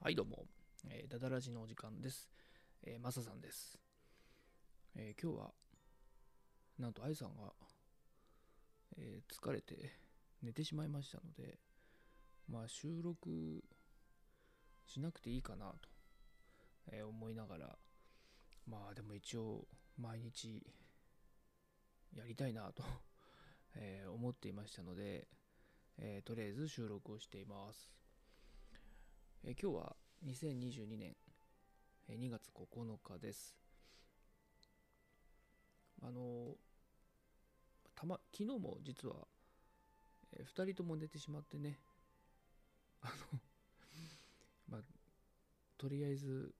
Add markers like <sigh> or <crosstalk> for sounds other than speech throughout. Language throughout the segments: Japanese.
はい、どうも。えー、ダダラジのお時間です。えー、マサさんです。えー今日は、なんと、アイさんが、えー疲れて寝てしまいましたので、まあ、収録しなくていいかなと、え思いながら、まあ、でも一応、毎日、やりたいなと、<laughs> え思っていましたので、えとりあえず収録をしています。え今日は2022年2月9日です。あのたま昨日も実は、え2人とも寝てしまってね <laughs> あのまあとりあえず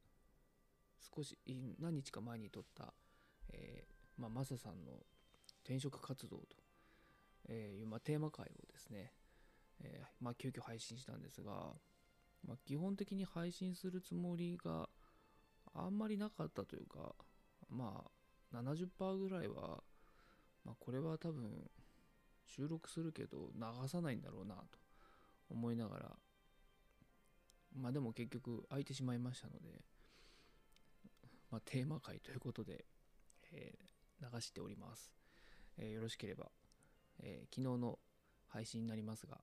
少し何日か前に撮った、えーまあ、マサさんの転職活動と、えいう、まあ、テーマ会をですね、えーまあ、急遽配信したんですが、まあ、基本的に配信するつもりがあんまりなかったというかまあ70%ぐらいは、まあ、これは多分収録するけど流さないんだろうなと思いながらまあでも結局空いてしまいましたので、まあ、テーマ会ということで、えー流しております、えーよろしければ、えー昨日の配信になりますが、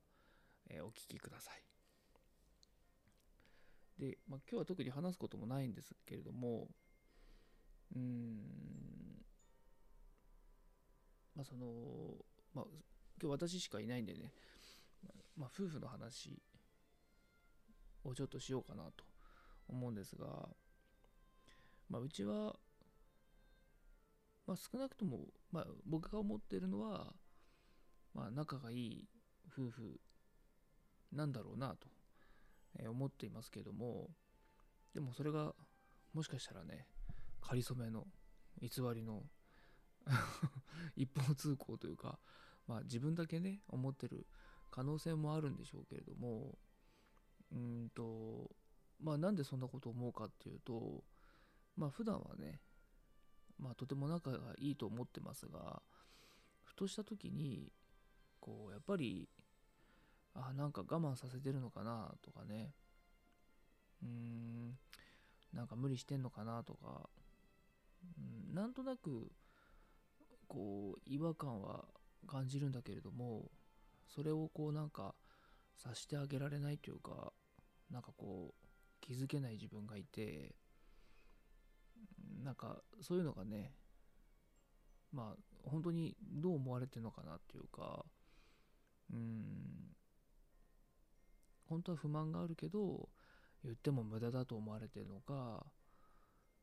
えお聞きください。で、まあ、今日は特に話すこともないんですけれどもうんまあそのまあ今日私しかいないんでね、まあ、夫婦の話をちょっとしようかなと思うんですが、まあ、うちは、まあ、少なくとも、まあ、僕が思ってるのは、まあ、仲がいい夫婦なんだろうなとえ思っていますけどもでもそれがもしかしたらね仮初めの偽りの <laughs> 一方通行というか、まあ、自分だけね思ってる可能性もあるんでしょうけれどもうんとまあなんでそんなことを思うかっていうとまあ普段はねまあとても仲がいいと思ってますがふとした時にこうやっぱりあなんか我慢させてるのかな？とかね。うーん。なんか無理してんのかな？とか、うん、なんとなくこう違和感は感じるんだけれどもそれをこうなんか察してあげられないというかなんかこう気づけない自分がいてなんかそういうのがねまあ本当にどう思われてるのかなっていうかうん。本当は不満があるけど言っても無駄だと思われてるのか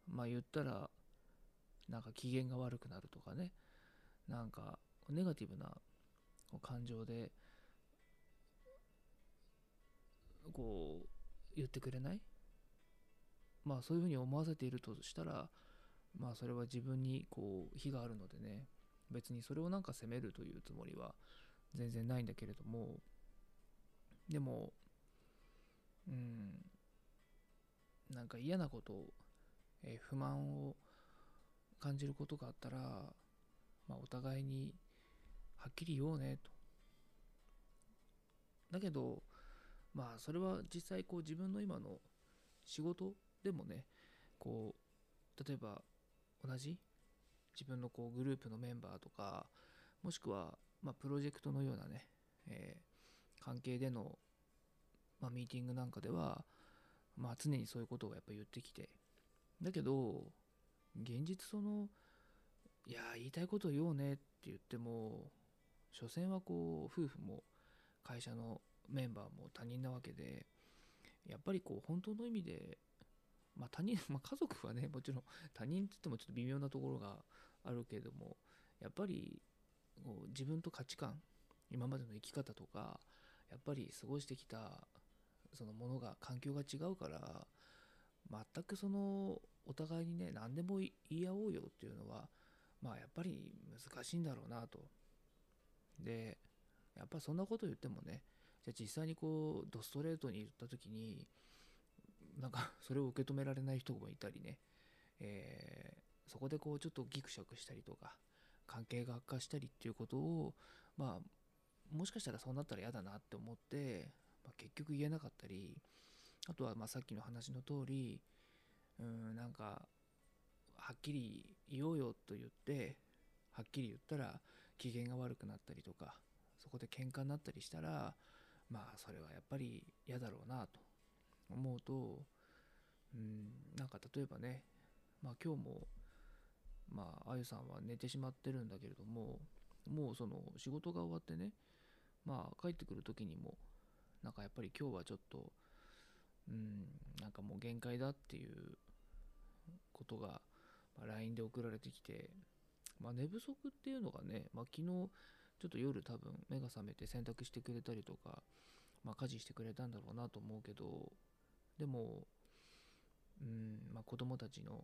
まあ言ったらなんか機嫌が悪くなるとかね。なんかネガティブな感情でこう言ってくれない？まあそういうふうに思わせているとしたらまあそれは自分にこう非があるのでね。別にそれをなんか責めるというつもりは全然ないんだけれども。でもうん。なんか嫌なこと、えー不満を感じることがあったら、まあ、お互いにはっきり言おうねと。だけどまあそれは実際こう自分の今の仕事でもねこう例えば同じ自分のこうグループのメンバーとかもしくは、まあ、プロジェクトのようなね、えー関係での、まあ、ミーティングなんかでは、まあ、常にそういうことをやっぱ言ってきて。だけど現実そのいや言いたいことを言おうねって言っても所詮はこう夫婦も会社のメンバーも他人なわけでやっぱりこう本当の意味でまあ他人、まあ、家族はねもちろん他人って言ってもちょっと微妙なところがあるけれどもやっぱりこう自分と価値観今までの生き方とかやっぱり過ごしてきたそのものが環境が違うから全くそのお互いにね何でも言い合おうよっていうのはまあやっぱり難しいんだろうなと。でやっぱそんなこと言ってもねじゃ実際にこうドストレートに言った時になんかそれを受け止められない人もいたりね、えーそこでこうちょっとギクシャクしたりとか関係が悪化したりっていうことをまあもしかしたらそうなったら嫌だなって思って、まあ、結局言えなかったりあとはまさっきの話の通りうんなんかはっきり言おうよと言ってはっきり言ったら機嫌が悪くなったりとかそこで喧嘩になったりしたらまあそれはやっぱり嫌だろうなと思うとうんなんか例えばねまあ今日もまああゆさんは寝てしまってるんだけれどももうその仕事が終わってねまあ帰ってくる時にもなんかやっぱり今日はちょっとうんなんかもう限界だっていうことが、まあ、LINE で送られてきて、まあ、寝不足っていうのがね、まあ、昨日ちょっと夜多分目が覚めて洗濯してくれたりとか、まあ、家事してくれたんだろうなと思うけどでもうん、まあ、子供たちの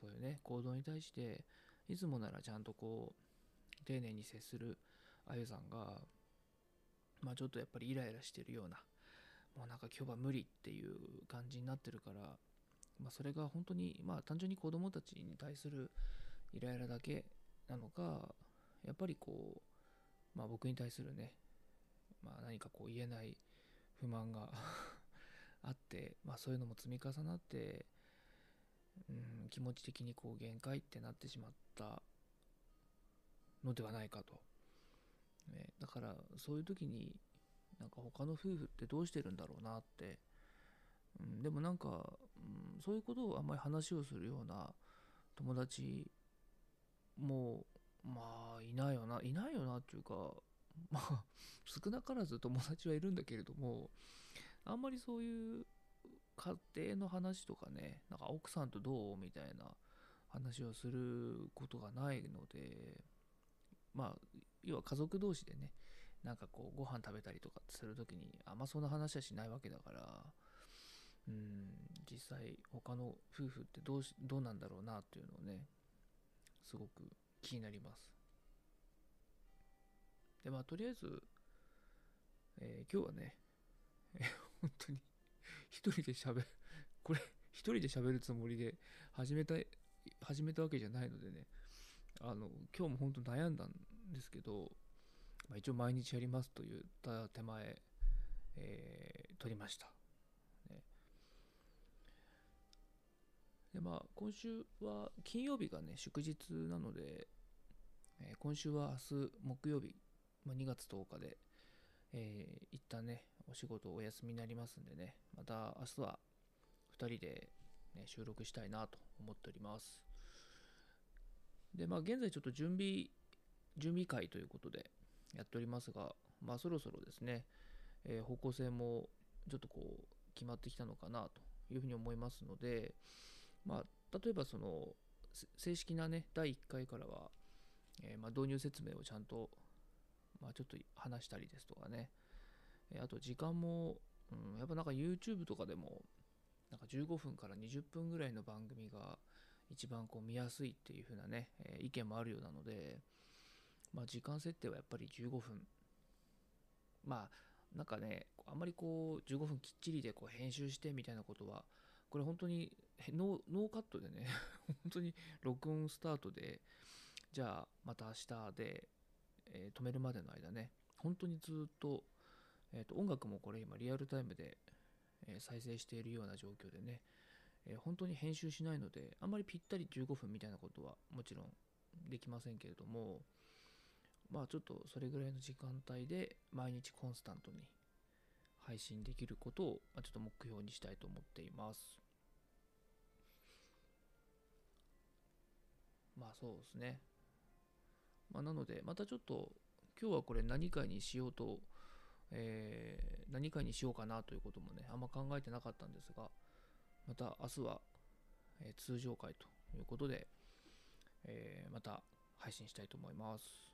そういうね行動に対していつもならちゃんとこう丁寧に接するあゆさんがまあちょっとやっぱりイライラしてるようなもうなんか今日は無理っていう感じになってるから、まあ、それが本当にまあ単純に子供たちに対するイライラだけなのかやっぱりこうまあ僕に対するねまあ何かこう言えない不満が <laughs> あってまあそういうのも積み重なってうん気持ち的にこう限界ってなってしまったのではないかと。ね、だからそういう時になんか他の夫婦ってどうしてるんだろうなって、うん、でもなんか、うん、そういうことをあんまり話をするような友達もまあいないよないないよなっていうかまあ <laughs> 少なからず友達はいるんだけれどもあんまりそういう家庭の話とかねなんか奥さんとどうみたいな話をすることがないのでまあ要は家族同士でねなんかこうご飯食べたりとかする時にあんまそんな話はしないわけだからうん実際他の夫婦ってどうしどうなんだろうなっていうのをねすごく気になります。でまあとりあえず、えー、今日はね、え <laughs> 本当に一人で喋るこれ一人で喋るつもりで始めた始めたわけじゃないのでねあの今日も本当悩んだんですけど、まあ、一応毎日やりますと言った手前、えー、撮りました。ね、でまあ今週は金曜日がね祝日なので、えー、今週は明日木曜日、まあ、2月10日で、えー、一旦ねお仕事お休みになりますんでねまた明日は2人で、ね、収録したいなと思っております。でまあ現在ちょっと準備準備会ということでやっておりますが、まあ、そろそろですね、えー、方向性もちょっとこう決まってきたのかなというふうに思いますので、まあ、例えばその正式なね第1回からは、えー、まあ導入説明をちゃんと、まあ、ちょっと話したりですとかね、えー、あと時間も、うん、やっぱなんか YouTube とかでもなんか15分から20分ぐらいの番組が一番こう見やすいっていう風なね、え意見もあるようなので、まあ、時間設定はやっぱり15分。まあ、なんかね、あんまりこう、15分きっちりでこう編集してみたいなことは、これ本当にノーカットでね、<laughs> 本当に録音スタートで、じゃあまた明日で、えー、止めるまでの間ね、本当にずっと、えー、と音楽もこれ今リアルタイムで、え、再生しているような状況でね、え本当に編集しないので、あんまりぴったり15分みたいなことはもちろんできませんけれども、まあちょっとそれぐらいの時間帯で毎日コンスタントに配信できることをちょっと目標にしたいと思っています。まあそうですね。まあなのでまたちょっと今日はこれ何かにしようと、えー、何かにしようかなということもねあんま考えてなかったんですがまた明日は、え、通常回ということで、えー、また配信したいと思います。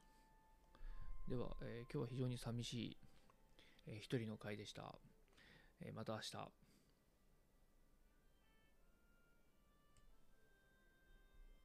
では、えー、今日は非常に寂しい、えー、一人の回でした。え、また明日。